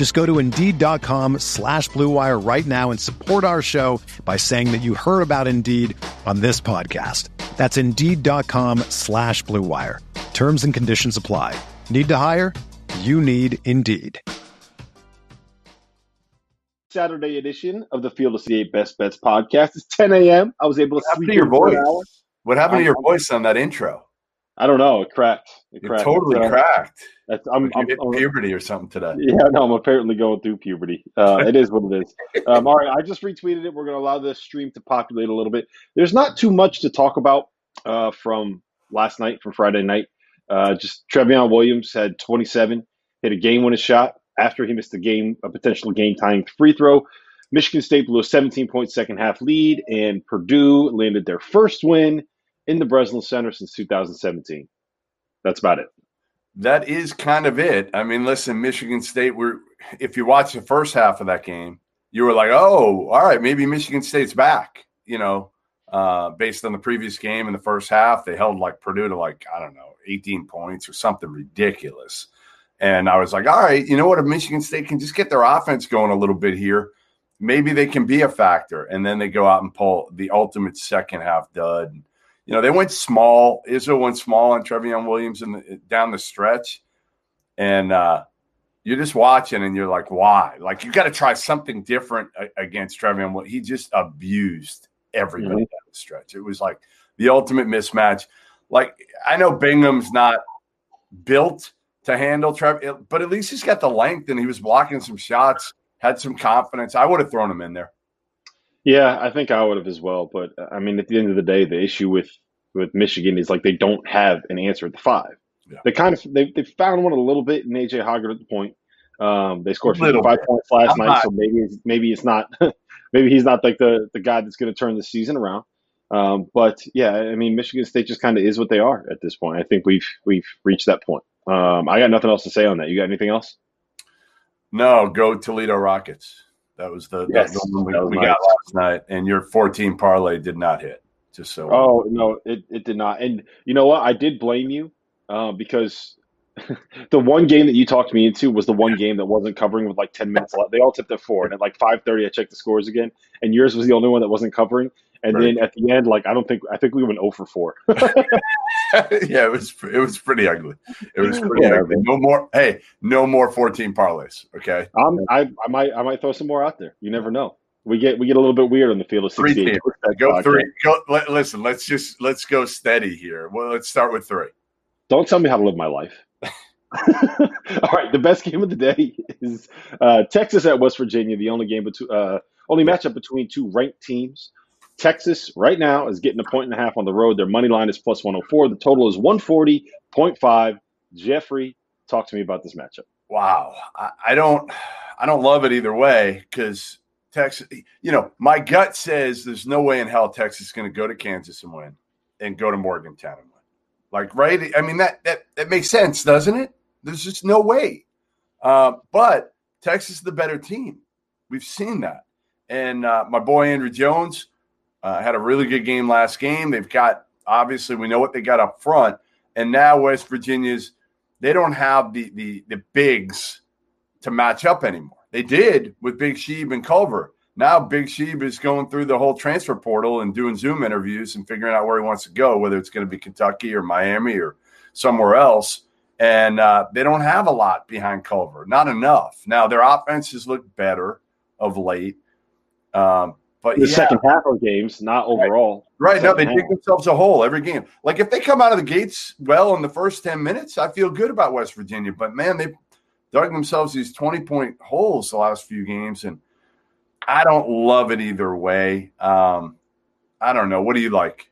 Just go to Indeed.com slash BlueWire right now and support our show by saying that you heard about Indeed on this podcast. That's Indeed.com slash BlueWire. Terms and conditions apply. Need to hire? You need Indeed. Saturday edition of the Field of 68 Best Bets podcast. It's 10 a.m. I was able to What happened sleep to your in for an voice? What happened to your voice on that intro? I don't know. It cracked. It It cracked. totally uh, cracked. That's, I'm, Like I'm, I'm- puberty or something today. yeah, no, I'm apparently going through puberty. Uh, it is what it is. Um, all right, I just retweeted it. We're going to allow this stream to populate a little bit. There's not too much to talk about uh, from last night, from Friday night. Uh, just Trevion Williams had 27, hit a game winning shot after he missed a game, a potential game tying free throw. Michigan State blew a 17 point second half lead, and Purdue landed their first win in the Breslin Center since 2017. That's about it. That is kind of it. I mean, listen, Michigan State. Were if you watch the first half of that game, you were like, "Oh, all right, maybe Michigan State's back." You know, uh, based on the previous game in the first half, they held like Purdue to like I don't know, 18 points or something ridiculous. And I was like, "All right, you know what? If Michigan State can just get their offense going a little bit here, maybe they can be a factor." And then they go out and pull the ultimate second half dud. You know, they went small. Israel went small on Trevion Williams in the, down the stretch, and uh, you're just watching, and you're like, "Why?" Like you got to try something different against Trevion. He just abused everybody Mhm. down the stretch. It was like the ultimate mismatch. Like I know Bingham's not built to handle Trev, but at least he's got the length, and he was blocking some shots, had some confidence. I would have thrown him in there. Yeah, I think I would have as well. But I mean, at the end of the day, the issue with with Michigan is like they don't have an answer at the five. Yeah. They kind of they they found one a little bit in AJ Hoggard at the point. Um, they scored A little 55 bit. points last I'm night, not- so maybe it's, maybe it's not maybe he's not like the the guy that's going to turn the season around. Um, but yeah, I mean, Michigan State just kind of is what they are at this point. I think we've we've reached that point. Um, I got nothing else to say on that. You got anything else? No, go Toledo Rockets. That was the, Yes, the one we, we got last night, and your 14 parlay did not hit. Just so. Oh no, it, it did not. And you know what? I did blame you uh, because the one game that you talked me into was the one game that wasn't covering with like ten minutes left. They all tipped at four, and at like five thirty, I checked the scores again, and yours was the only one that wasn't covering. And Right. then at the end, like I don't think I think we went zero for four. yeah, it was it was pretty ugly. It was pretty Whatever. ugly. No more. Hey, no more 14 parlays. Okay, I'm, I I might I might throw some more out there. You never know. We get we get a little bit weird on the field of three sixty teams. eight. Go three. Go. Let, listen, let's just let's go steady here. Well, let's start with three. Don't tell me how to live my life. All right, the best game of the day is uh, Texas at West Virginia. The only game between, uh, only matchup between two ranked teams. Texas right now is getting a point and a half on the road. Their money line is plus 104. The total is 140.5. Jeffrey, talk to me about this matchup. Wow, I, I don't I don't love it either way because Texas. You know, my gut says there's no way in hell Texas is going to go to Kansas and win, and go to Morgantown and win. Like, right? I mean that that that makes sense, doesn't it? There's just no way. Uh, but Texas is the better team. We've seen that. And uh, my boy Andrew Jones uh, had a really good game last game. They've got obviously we know what they got up front, and now West Virginia's they don't have the the the bigs to match up anymore. They did with Big Sheeb and Culver. Now Big Sheeb is going through the whole transfer portal and doing Zoom interviews and figuring out where he wants to go, whether it's going to be Kentucky or Miami or somewhere else. And uh, they don't have a lot behind Culver, not enough. Now their offenses look better of late, um, but the yeah. second half of games, not overall. Right. No, they dig themselves a hole every game. Like if they come out of the gates well in the first 10 minutes, I feel good about West Virginia. But man, they dug themselves these 20 point holes the last few games. And I don't love it either way. Um, I don't know. What do you like?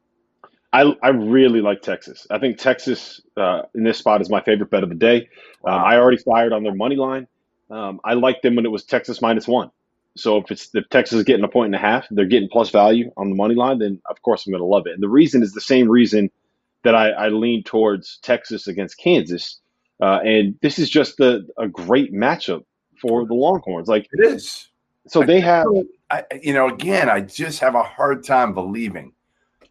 I, I really like Texas. I think Texas uh, in this spot is my favorite bet of the day. Um, Wow. I already fired on their money line. Um, I liked them when it was Texas minus one. So if it's if Texas is getting a point and a half, they're getting plus value on the money line, then of course I'm going to love it. And the reason is the same reason that I, I lean towards Texas against Kansas. Uh, and this is just a, a great matchup for the Longhorns. Like It is. so they have I, you know, again, I just have a hard time believing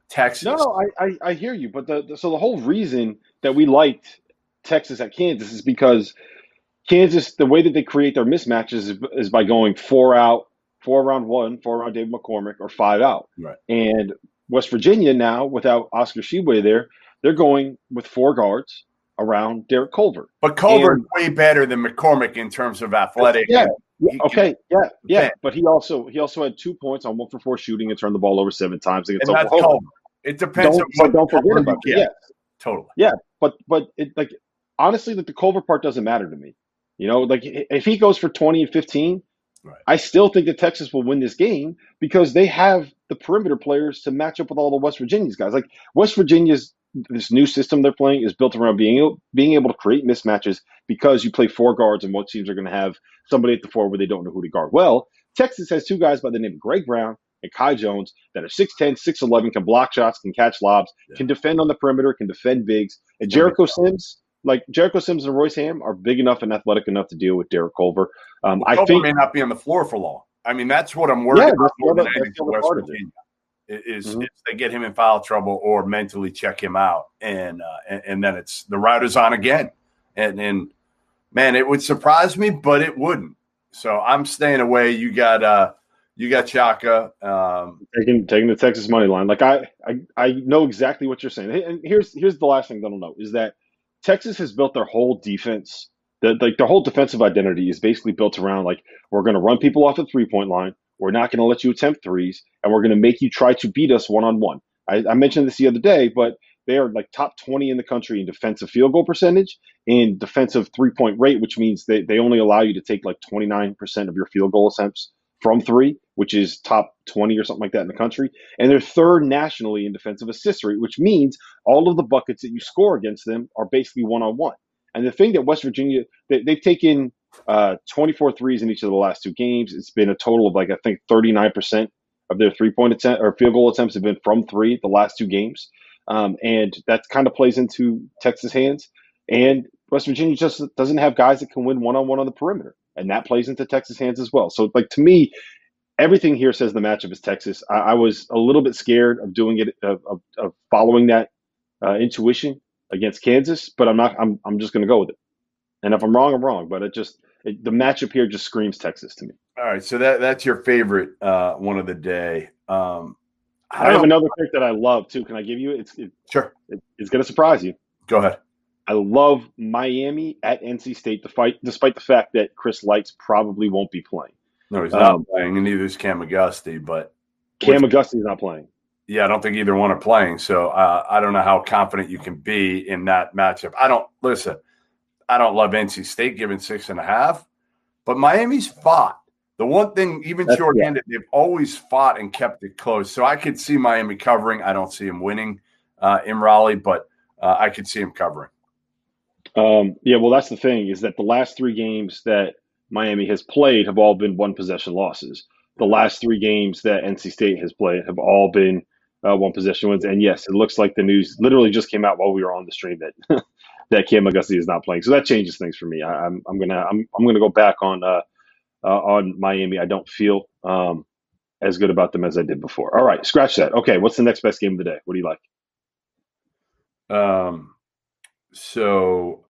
Texas. No, no, I, I, I hear you, but the, the so the whole reason that we liked Texas at Kansas is because Kansas, the way that they create their mismatches is, is by going four out, four round one, four round David McCormack, or five out. Right. And West Virginia now, without Oscar Tshiebwe there, they're going with four guards around Derek Culver. But Culver's And- way better than McCormack in terms of athletic. Yeah. He can- Okay, yeah, yeah, Okay. but he also he also had two points on one for four shooting and turned the ball over seven times against And that's Oklahoma. It depends Don't, what don't forget about get. Yeah, Totally. but but it like honestly like the Culver part doesn't matter to me. You know, like if he goes for 20 and 15, Right. I still think that Texas will win this game because they have the perimeter players to match up with all the West Virginia's guys. Like West Virginia's this new system they're playing is built around being able, being able to create mismatches because you play four guards and what teams are going to have somebody at the four where they don't know who to guard. Well, Texas has two guys by the name of Greg Brown and Kai Jones that are 6'10, 6'11, can block shots, can catch lobs, Yeah. can defend on the perimeter, can defend bigs. And. Jericho Sims, like Jericho Sims and Royce Hamm, are big enough and athletic enough to deal with Derek Culver. Um, I Culver think may not be on the floor for long. I mean, that's what I'm worried Yeah, about more than other- that's for the other West part of it. Virginia. Is Mhm. if they get him in foul trouble or mentally check him out, and uh, and, and then it's the route is on again, and and man, it would surprise me, but it wouldn't. So I'm staying away. You got uh, you got Chaka. Um, taking taking the Texas money line. Like I, I I know exactly what you're saying. And here's here's the last thing that I'll know is that Texas has built their whole defense. That like their whole defensive identity is basically built around like we're going to run people off the three point line. We're not going to let you attempt threes, and we're going to make you try to beat us one on one. I I mentioned this the other day, but they are like top 20 in the country in defensive field goal percentage and defensive three point rate, which means they, they only allow you to take like 29% of your field goal attempts from three, which is top 20 or something like that in the country. And they're third nationally in defensive assist rate, which means all of the buckets that you score against them are basically one on one. And the thing that West Virginia, they, they've taken uh, 24 threes in each of the last two games. It's been a total of like, I think 39% of their three point attempt or field goal attempts have been from three the last two games. Um, and that kind of plays into Texas' hands. And West Virginia just doesn't have guys that can win one on one on the perimeter. And that plays into Texas' hands as well. So, like, to me, everything here says the matchup is Texas. I, I was a little bit scared of doing it, of, of, of following that uh, intuition against Kansas, but I'm not, I'm, I'm just going to go with it. And if I'm wrong, I'm wrong. But it just, it, the matchup here just screams Texas to me. all right, so that that's your favorite uh, one of the day. Um, I I have know. another pick that I love too. Can I give you it? It's, it, Sure, it, it's going to surprise you. go ahead. I love Miami at NC State, despite despite the fact that Chris Lykes probably won't be playing. No, he's not Um, playing, and neither is Cam McGusty. But Cam McGusty's not playing. yeah, I don't think either one are playing. So uh, I don't know how confident you can be in that matchup. I don't listen. I don't love NC State giving six and a half, but Miami's fought. The one thing, even That's- shorthanded, they've always fought and kept it close. So I could see Miami covering. I don't see him winning uh, in Raleigh, but uh, I could see him covering. Um, yeah, well, that's the thing is that the last three games that Miami has played have all been one possession losses. The last three games that NC State has played have all been uh, one possession wins. And yes, it looks like the news literally just came out while we were on the stream that that Cam McGusty is not playing. So that changes things for me. I, I'm I'm gonna I'm I'm gonna go back on uh, uh, on Miami. I don't feel um, as good about them as I did before. All right, scratch that. Okay, what's the next best game of the day? What do you like? Um, so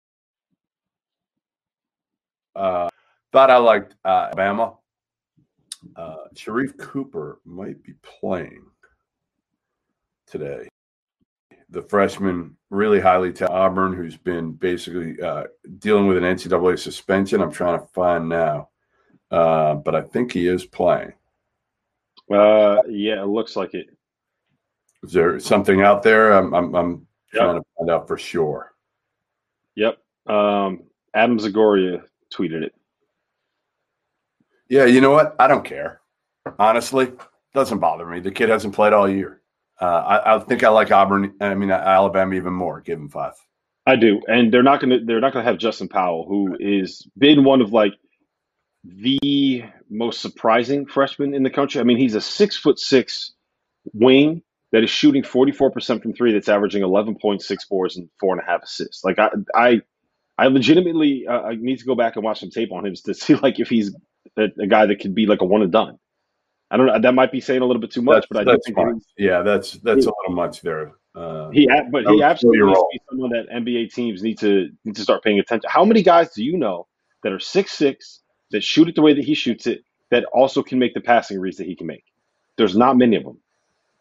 uh, thought I liked uh, Alabama. Uh, Sharif Cooper might be playing today. The freshman, really highly to Auburn, who's been basically uh, dealing with an NCAA suspension. I'm trying to find now, uh, but I think he is playing. Uh, yeah, it looks like it. Is there something out there? I'm I'm, I'm Yep. trying to find out for sure. Yep. Um, Adam Zagoria tweeted it. Yeah, you know what? I don't care. Honestly, doesn't bother me. The kid hasn't played all year. Uh, I, I think I like Auburn. I mean Alabama even more. Give him five. I do, and they're not gonna they're not gonna have Justin Powell, who is been one of like the most surprising freshmen in the country. I mean, he's a six foot six wing that is shooting forty four percent from three. That's averaging eleven point six boards and four and a half assists. Like I I I legitimately uh, I need to go back and watch some tape on him to see like if he's a, a guy that could be like a one and done. I don't know. That might be saying a little bit too much, That's, but I do think fine. Yeah, that's that's a little much there. Uh, he, but he absolutely needs to be someone that NBA teams need to need to start paying attention. How many guys do you know that are six six that shoot it the way that he shoots it that also can make the passing reads that he can make? There's not many of them.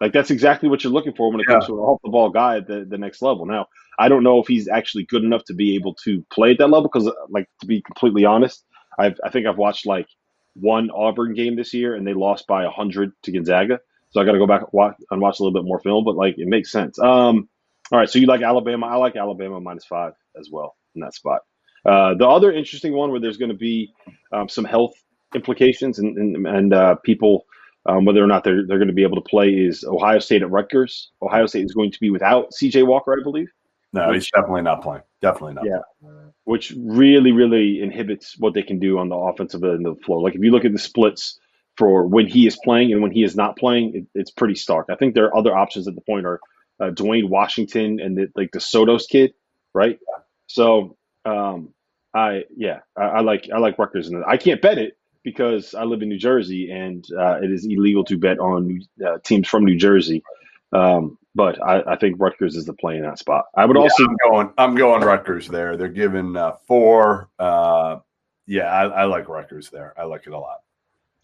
Like that's exactly what you're looking for when it comes to a off the ball guy at the, the next level. Now, I don't know if he's actually good enough to be able to play at that level because, like, to be completely honest, I've, I think I've watched like one Auburn game this year and they lost by 100 to Gonzaga. So I got to go back and watch, and watch a little bit more film, but like it makes sense. Um, all right, so you like Alabama? I like Alabama minus five as well in that spot. Uh, the other interesting one where there's going to be um, some health implications and and, and uh, people um, whether or not they're they're going to be able to play is Ohio State at Rutgers. Ohio State is going to be without C.J. Walker, I believe, no, he's definitely not playing. Definitely not. Yeah. which really really inhibits what they can do on the offensive end of the floor. Like if you look at the splits for when he is playing and when he is not playing, it, it's pretty stark. I think there are other options at the point are uh, Duane Washington and the, like the Sotos kid, right? So um, I yeah I, I like I like Rutgers and I can't bet it because I live in New Jersey and uh, it is illegal to bet on uh, teams from New Jersey. Um, but I, I think Rutgers is the play in that spot. I would Yeah, also I'm going. I'm going Rutgers there. They're giving uh, four. Uh, yeah, I, I like Rutgers there. I like it a lot.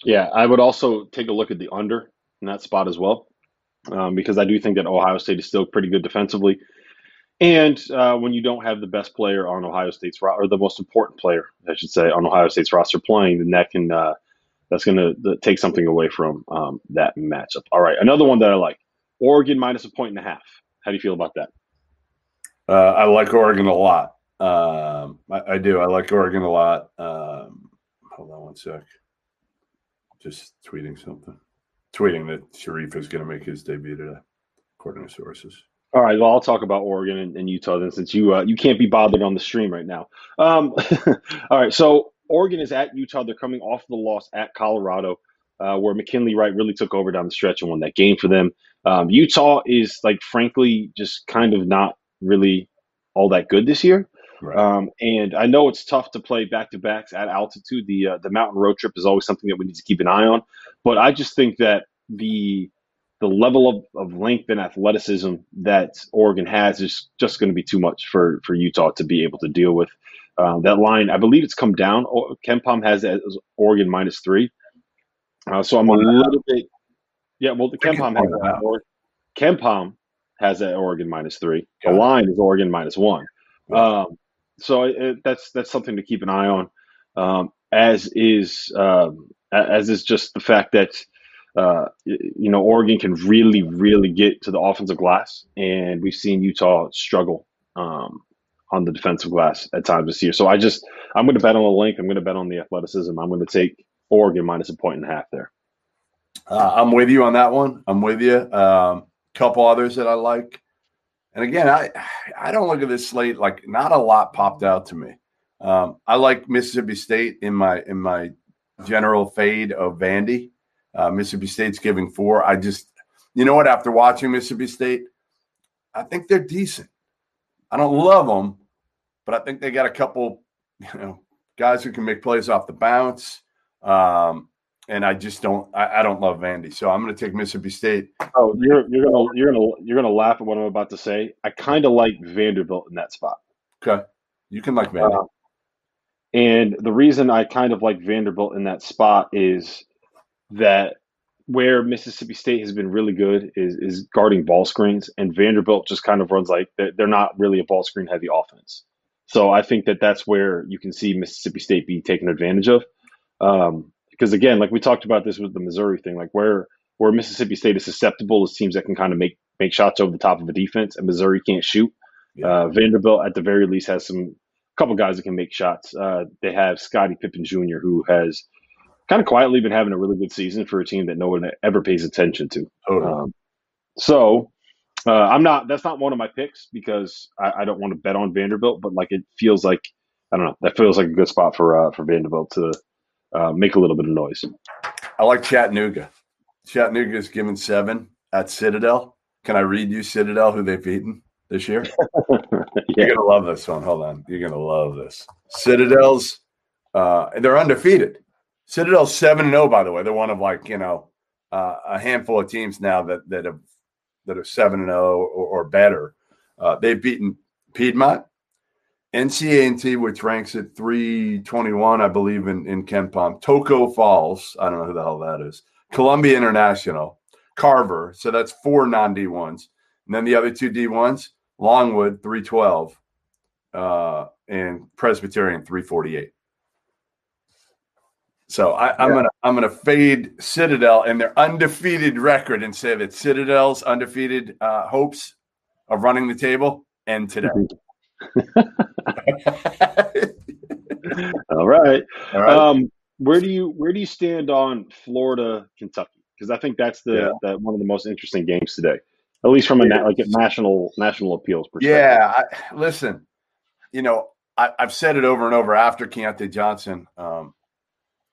Yeah, I would also take a look at the under in that spot as well, um, because I do think that Ohio State is still pretty good defensively. And uh, when you don't have the best player on Ohio State's ro- or the most important player, I should say, on Ohio State's roster playing, then that can uh, that's going to take something away from um, that matchup. All right, another one that I like: Oregon minus a point and a half. How do you feel about that? Uh, I like Oregon a lot. Um, I, I do. I like Oregon a lot. Um, hold on one sec. Just tweeting something. Tweeting that Sharif is going to make his debut today, according to sources. All right. Well, I'll talk about Oregon and, and Utah then, since you uh, you can't be bothered on the stream right now. Um, all right. So Oregon is at Utah. They're coming off the loss at Colorado, uh, where McKinley Wright really took over down the stretch and won that game for them. Um, Utah is like, frankly, just kind of not really all that good this year. Right. Um, and I know it's tough to play back to backs at altitude. The uh, the mountain road trip is always something that we need to keep an eye on. But I just think that the the level of, of length and athleticism that Oregon has is just going to be too much for, for Utah to be able to deal with. Uh, that line, I believe it's come down. KenPom has Oregon minus three. Uh, so I'm a little bit, yeah. Well, the KenPom has KenPom has that Oregon minus three. The line is Oregon minus one. Um, so it, that's that's something to keep an eye on. Um, as is um, as is just the fact that uh, you know Oregon can really really get to the offensive glass, and we've seen Utah struggle um, on the defensive glass at times this year. So I just I'm going to bet on the length. I'm going to bet on the athleticism. I'm going to take Oregon minus a point and a half there. Uh, I'm with you on that one. I'm with you. Um, couple others that I like. And again, I I don't look at this slate like not a lot popped out to me. Um, I like Mississippi State in my in my general fade of Vandy. Uh, Mississippi State's giving four. I just, you know what? After watching Mississippi State, I think they're decent. I don't love them, but I think they got a couple, you know, guys who can make plays off the bounce. Um, and I just don't, I, I don't love Vandy, so I'm going to take Mississippi State. Oh, you're you're gonna you're gonna you're gonna laugh at what I'm about to say. I kind of like Vanderbilt in that spot. Okay, you can like Vandy. Uh, And the reason I kind of like Vanderbilt in that spot is that where Mississippi State has been really good is is guarding ball screens, and Vanderbilt just kind of runs like they're, they're not really a ball screen heavy offense. So I think that that's where you can see Mississippi State be taken advantage of. Um, because again, like we talked about this with the Missouri thing, like where where Mississippi State is susceptible is teams that can kind of make make shots over the top of a defense, and Missouri can't shoot. Yeah. Uh, Vanderbilt, at the very least, has some couple guys that can make shots. Uh, they have Scottie Pippen Jr., who has kind of quietly been having a really good season for a team that no one ever pays attention to. Totally. Um, so uh, I'm not. That's not one of my picks because I, I, don't want to bet on Vanderbilt, but like it feels like I don't know. That feels like a good spot for uh, for Vanderbilt to uh, make a little bit of noise. I like Chattanooga. Chattanooga is given seven at Citadel. Can I read you Citadel who they've beaten this year? yeah. You're gonna love this one. Hold on, you're gonna love this. Citadel's uh, they're undefeated. Citadel's seven and zero. Oh, by the way, they're one of like you know uh, a handful of teams now that that have that are seven and zero oh or, better. Uh, they've beaten Piedmont, NCA&T, which ranks at 321, I believe, in, in KenPom, Toccoa Falls, I don't know who the hell that is, Columbia International, Carver, so that's four non D1s. And then the other two D1s, Longwood, 312, uh, and Presbyterian, 348. So I, am yeah. gonna I'm gonna fade Citadel and their undefeated record and say that Citadel's undefeated uh, hopes of running the table end today. All right. All right. Um, where do you where do you stand on Florida Kentucky? Because I think that's the, yeah. the, one of the most interesting games today, at least from a na- like a national national appeals perspective. Yeah, I, listen, you know I, have said it over and over after Keyontae Johnson. Um,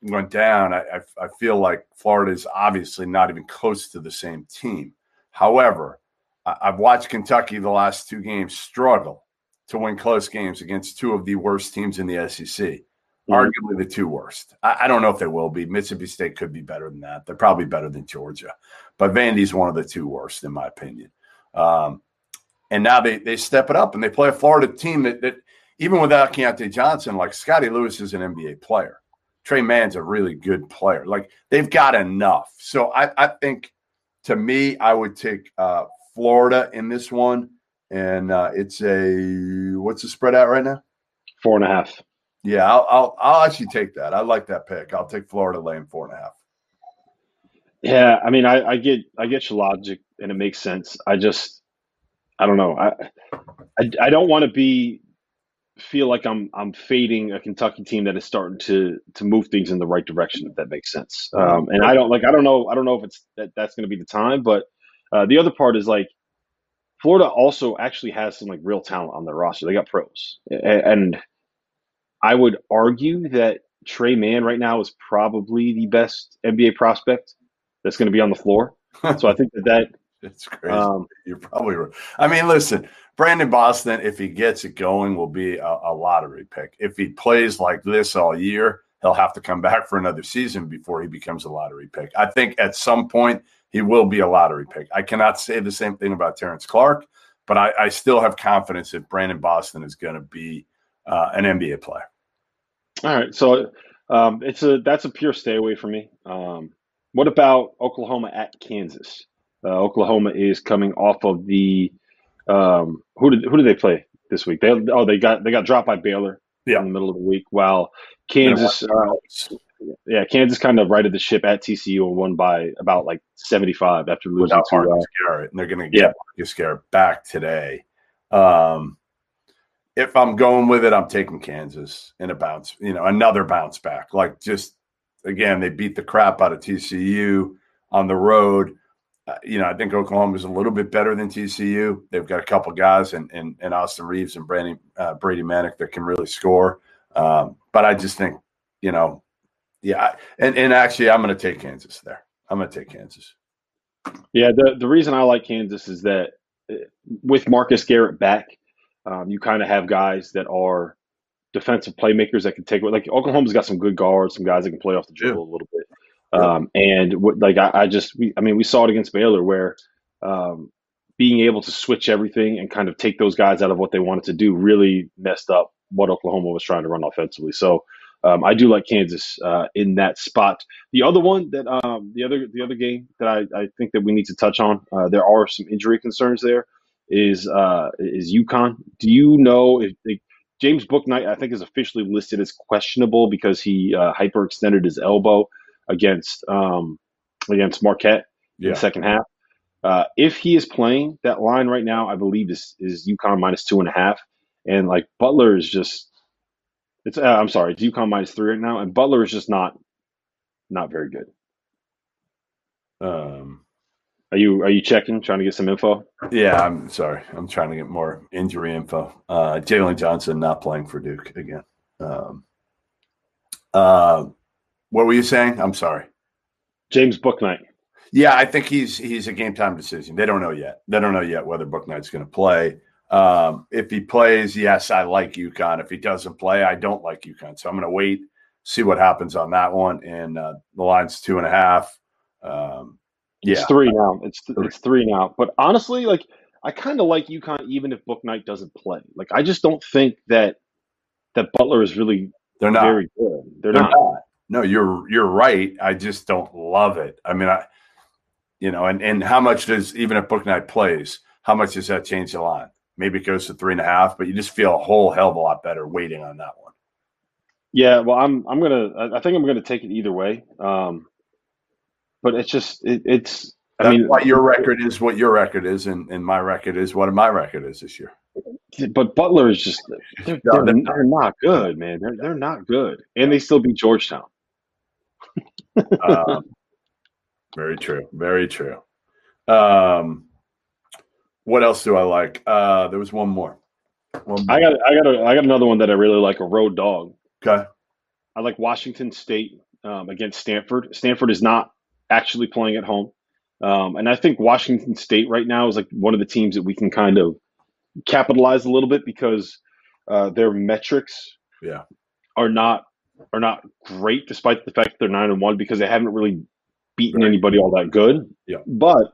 went down, I, I, I feel like Florida is obviously not even close to the same team. However, I, I've watched Kentucky the last two games struggle to win close games against two of the worst teams in the SEC, mm-hmm. arguably the two worst. I, I, don't know if they will be. Mississippi State could be better than that. They're probably better than Georgia, but Vandy's one of the two worst, in my opinion. Um, and now they they step it up and they play a Florida team that, that even without Keyontae Johnson, like Scottie Lewis is an NBA player. Tre Mann's a really good player. Like they've got enough. So I, I think to me, I would take uh, Florida in this one. And uh, it's a what's the spread out right now? Four and a half. Yeah, I'll, I'll, I'll actually take that. I like that pick. I'll take Florida laying four and a half. Yeah, I mean, I, I get I get your logic and it makes sense. I just I don't know. I I, I don't want to be feel like I'm I'm fading a Kentucky team that is starting to to move things in the right direction. If that makes sense. Um, and I don't like I don't know I don't know if it's that that's going to be the time, but uh, the other part is like Florida also actually has some like real talent on their roster. They got pros, and I would argue that Tre Mann right now is probably the best NBA prospect that's going to be on the floor. So I think that that it's crazy. Um, You're probably right. I mean, listen, Brandon Boston, if he gets it going, will be a, a, lottery pick. If he plays like this all year, he'll have to come back for another season before he becomes a lottery pick. I think at some point he will be a lottery pick. I cannot say the same thing about Terrence Clarke, but I, I still have confidence that Brandon Boston is going to be uh, an NBA player. All right, so um, it's a that's a pure stay away for me. Um, what about Oklahoma at Kansas? Uh, Oklahoma is coming off of the um, who did who did they play this week? They oh they got they got dropped by Baylor yeah. in the middle of the week. While Kansas, uh, yeah, Kansas kind of righted the ship at TCU and won by about like seventy five after losing Without to Marcus uh, Garrett, and they're going to get yeah. Marcus Garrett back today. Um, if I'm going with it, I'm taking Kansas in a bounce, you know, another bounce back. Like just again, they beat the crap out of TCU on the road uh, you know, I think Oklahoma is a little bit better than TCU. They've got a couple guys and and, and Austin Reaves and Brady uh, Brady Manek that can really score. Um, but I just think, you know, yeah, and and actually, I'm going to take Kansas there. I'm going to take Kansas. Yeah, the the reason I like Kansas is that uh, with Marcus Garrett back, um, you kind of have guys that are defensive playmakers that can take like Oklahoma's got some good guards, some guys that can play off the dribble yeah. a little bit. Um, and like I, I just, we, I mean, we saw it against Baylor where um, being able to switch everything and kind of take those guys out of what they wanted to do really messed up what Oklahoma was trying to run offensively. So um, I do like Kansas uh, in that spot. The other one that um, the other the other game that I, I think that we need to touch on, uh, there are some injury concerns there. Is uh, is UConn? Do you know if, if James Bouknight I think is officially listed as questionable because he uh, hyperextended his elbow against um, against Marquette. in the second half. Uh, if he is playing, that line right now, I believe is is UConn minus two and a half, and like Butler is just, it's uh, I'm sorry, it's UConn minus three right now, and Butler is just not, not very good. Um, Are you are you checking, trying to get some info? yeah, I'm sorry. I'm trying to get more injury info. Uh, Jalen Johnson not playing for Duke again. Um, uh, what were you saying? I'm sorry. James Bouknight. Yeah, I think he's he's a game time decision. They don't know yet. They don't know yet whether Bouknight's going to play. Um, if he plays, yes, I like UConn. If he doesn't play, I don't like UConn. So I'm going to wait, see what happens on that one. And uh, the line's two and a half. Um, It's three now. It's Three. it's three now. But honestly, like I kind of like UConn even if Bouknight doesn't play. Like I just don't think that that Butler is really they're not. very good. They're, They're not. not. No, you're you're right. I just don't love it. I mean, I, you know, and and how much does even if Bouknight plays, how much does that change the line? Maybe it goes to three and a half, but you just feel a whole hell of a lot better waiting on that one. Yeah, well, I'm I'm gonna. I- think I'm gonna take it either way. Um, but it's just it, it's. I That's mean, why your record is what your record is, and, and my record is what my record is this year. but Butler is just they're, they're they're not good, man. They're they're not good, and they still beat Georgetown. Um, very true. Very true. Um, what else do I like? Uh, there was one more. One more. I got I got a, I got another one that I really like. A road dog. okay. I like Washington State um, against Stanford. Stanford is not actually playing at home, um, and I think Washington State right now is like one of the teams that we can kind of capitalize a little bit because uh, their metrics Yeah. are not are not great, despite the fact that they're nine and one because they haven't really beaten Right. anybody all that good. Yeah. but.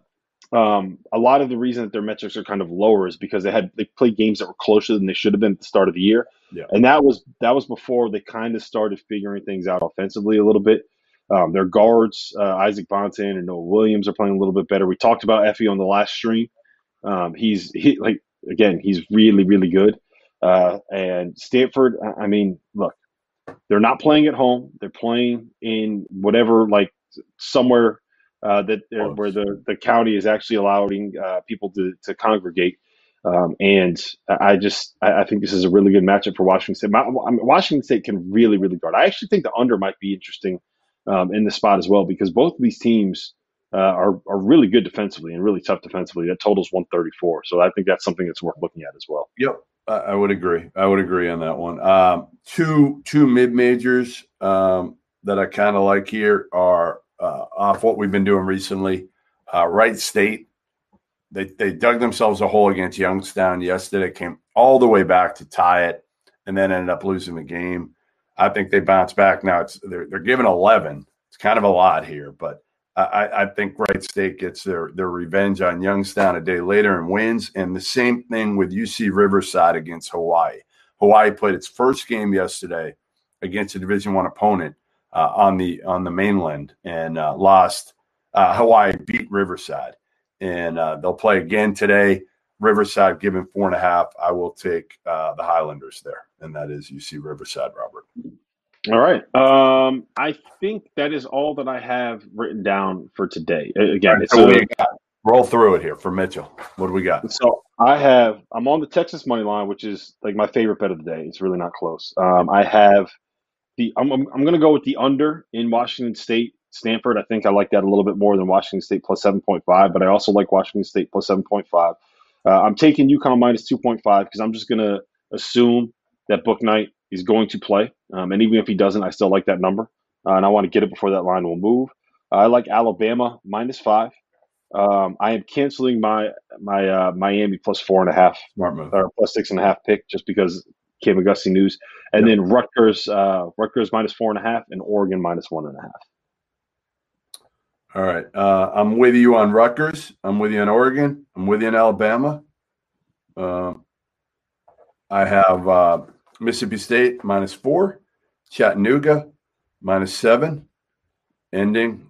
Um, a lot of the reason that their metrics are kind of lower is because they had they played games that were closer than they should have been at the start of the year. Yeah. And that was that was before they kind of started figuring things out offensively a little bit. Um, their guards, uh, Isaac Bonton and Noah Williams, are playing a little bit better. We talked about Efe on the last stream. Um, he's he like again, he's really really good. Uh, and Stanford, I- I mean, look, they're not playing at home. They're playing in whatever like somewhere uh, that uh, where the, the county is actually allowing uh, people to, to congregate. Um, and I just I, I think this is a really good matchup for Washington State. My, I mean, Washington State can really really guard. I actually think the under might be interesting um, in the spot as well because both of these teams uh, are are really good defensively and really tough defensively. That totals 134, so I think that's something that's worth looking at as well. Yep, I, would agree. I would agree on that one. Um, two two mid majors um, that I kind of like here are uh, off what we've been doing recently. Uh, Wright State, they they dug themselves a hole against Youngstown yesterday. Came all the way back to tie it, and then ended up losing the game. I think they bounced back. Now it's they're they're given eleven. It's kind of a lot here, but I, I think Wright State gets their their revenge on Youngstown a day later and wins. And the same thing with UC Riverside against Hawaii. Hawaii played its first game yesterday against a Division One opponent uh, on the on the mainland and uh, lost. Uh, Hawaii beat Riverside, and uh, they'll play again today. Riverside given four and a half. I will take uh, the Highlanders there, and that is UC Riverside, Robert. All right. Um, I think that is all that I have written down for today. Again, it's so a- what do you got? Roll through it here for Mitchell. What do we got? So I have I'm on the Texas money line, which is like my favorite bet of the day. It's really not close. Um, I have the I'm I'm, I'm going to go with the under in Washington State Stanford. I think I like that a little bit more than Washington State plus 7.5, but I also like Washington State plus 7.5. Uh, I'm taking UConn minus 2.5 because I'm just going to assume that Bouknight is going to play, um, and even if he doesn't, I still like that number, uh, and I want to get it before that line will move. I like Alabama minus five. Um, I am canceling my my uh, Miami plus four and a half or plus six and a half pick just because Cam McGusty news, and then Rutgers uh, Rutgers minus four and a half and Oregon minus one and a half. All right. Uh, I'm with you on Rutgers. I'm with you on Oregon. I'm with you on Alabama. Um, I have uh, Mississippi State minus four, Chattanooga minus seven, ending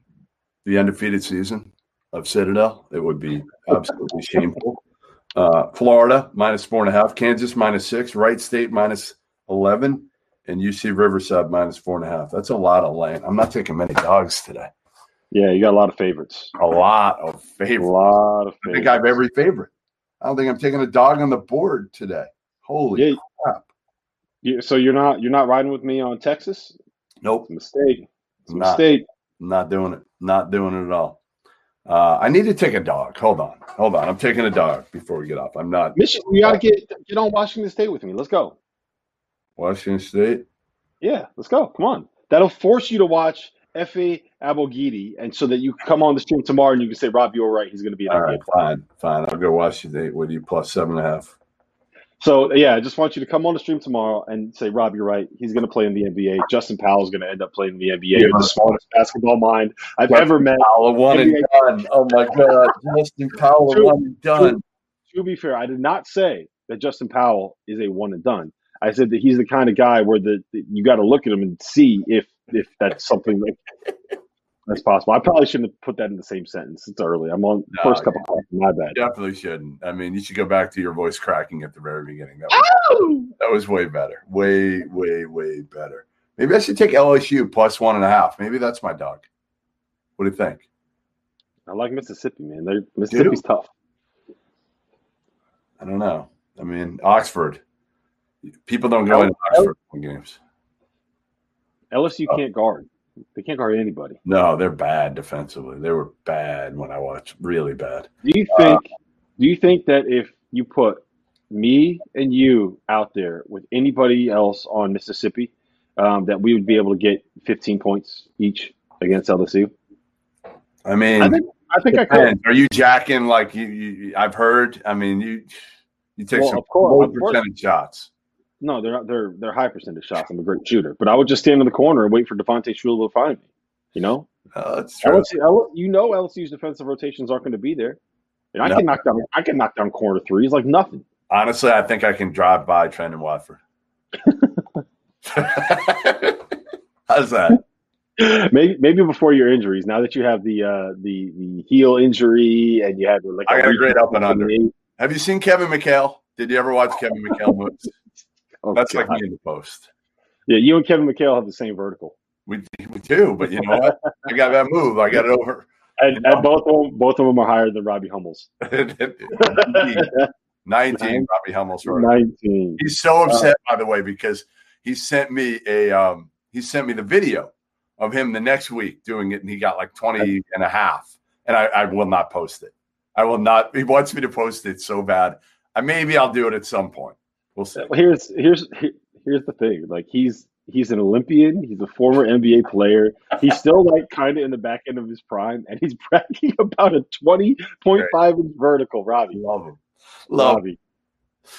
the undefeated season of Citadel. It would be absolutely shameful. Uh, Florida minus four and a half, Kansas minus six, Wright State minus 11, and UC Riverside minus four and a half. That's a lot of land. I'm not taking many dogs today. Yeah, you got a lot of favorites. A lot of A favorites. lot of I think I have every favorite. I don't think I'm taking a dog on the board today. Holy Yeah. crap. You, so you're not you're not riding with me on Texas? Nope. It's a mistake. It's a Not. mistake. Not doing it. Not doing it at all. Uh, I need to take a dog. Hold on. Hold on. I'm taking a dog before we get off. I'm not Michigan, you gotta get get on Washington State with me. Let's go. Washington State. Yeah, let's go. Come on. That'll force you to watch Efe Abogidi, and so that you come on the stream tomorrow and you can say, Rob, you're right. He's going to be All right, fine, fine. I'll go Washington State with you plus seven and a half. So yeah, I just want you to come on the stream tomorrow and say, Rob, you're right. He's going to play in the NBA. Justin Powell is going to end up playing in the NBA. Yeah. The smartest basketball mind I've Justin ever met. Powell, one and done. Oh my God, Justin Powell, Two- one and done. To be fair, I did not say that Justin Powell is a one and done. I said that he's the kind of guy where the, the- you got to look at him and see if if that's something like that's possible. I probably shouldn't have put that in the same sentence. It's early. I'm on No, first cup of coffee. My bad. Definitely shouldn't. I mean, you should go back to your voice cracking at the very beginning. That was, that was way better. Way, way, way better. Maybe I should take LSU plus one and a half. Maybe that's my dog. What do you think? I like Mississippi, man. They're, Mississippi's tough. I don't know. I mean, Oxford. People don't go into Oxford for games. LSU Oh. can't guard. They can't guard anybody. No, they're bad defensively. They were bad when I watched. Really bad. Do you think? do you think that if you put me and you out there with anybody else on Mississippi, um, that we would be able to get 15 points each against LSU? I mean, I think I think I could. Are you jacking like you, you? I've heard. I mean, you you take Well, some of course, low of course. percentage shots. No, they're not, they're they're high percentage shots. I'm a great shooter, but I would just stand in the corner and wait for Devontae Shuler to find me. You know, Oh, that's true. LSU, L- you know LSU's defensive rotations aren't going to be there, and I No. can knock down I can knock down corner threes like nothing. Honestly, I think I can drive by Trendon Watford. How's that? maybe maybe before your injuries. Now that you have the uh, the the heel injury and you have like I got a great up and under. Have you seen Kevin McHale? Did you ever watch Kevin McHale moves? Oh, That's like me in the post. yeah. You and Kevin McHale have the same vertical, We, we do, but you know what? I got that move. I got it over. and, You know? and both of them both of them are higher than Robbie Hummel's. 19, Robbie Hummel's. wrote. Nineteen. He's so upset, by the way, because he sent me a um, he sent me the video of him the next week doing it, and he got like 20 and a half. And I, I will not post it. I will not. He wants me to post it so bad. I maybe I'll do it at some point. We'll see. Well, here's here's here- here's the thing. Like he's he's an Olympian. He's a former NBA player. He's still like kind of in the back end of his prime, and he's bragging about a twenty point five inch vertical. Robbie, Love him. Love. Robbie,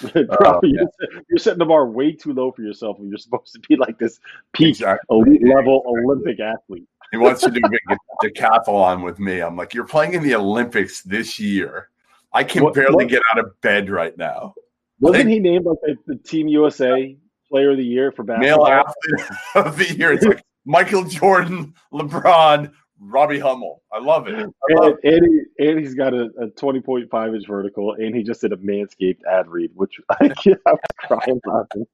Robbie, oh, you're, you're setting the bar way too low for yourself. When you're supposed to be like this peak Exactly. elite level Olympic athlete. He wants to do decathlon with me. I'm like, you're playing in the Olympics this year. I can What- barely what- get out of bed right now. Wasn't he named like the, the Team USA Player of the Year for basketball? Male athlete of the year. It's like Michael Jordan, LeBron, Robbie Hummel. I love it. I love And, and, he, and he's got a, a 20.5 inch vertical, and he just did a Manscaped ad read, which I, I was crying laughing.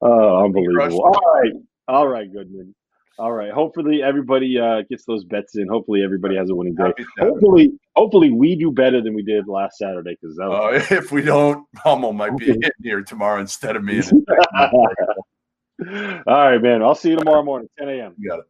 Oh, unbelievable. All right. All right, Goodman. All right. Hopefully, everybody uh, gets those bets in. Hopefully, everybody has a winning day. Hopefully, hopefully we do better than we did last Saturday because that was. Uh, if we don't, Hummel might be in here tomorrow instead of me. All right, man. I'll see you tomorrow morning, 10 a.m. You got it.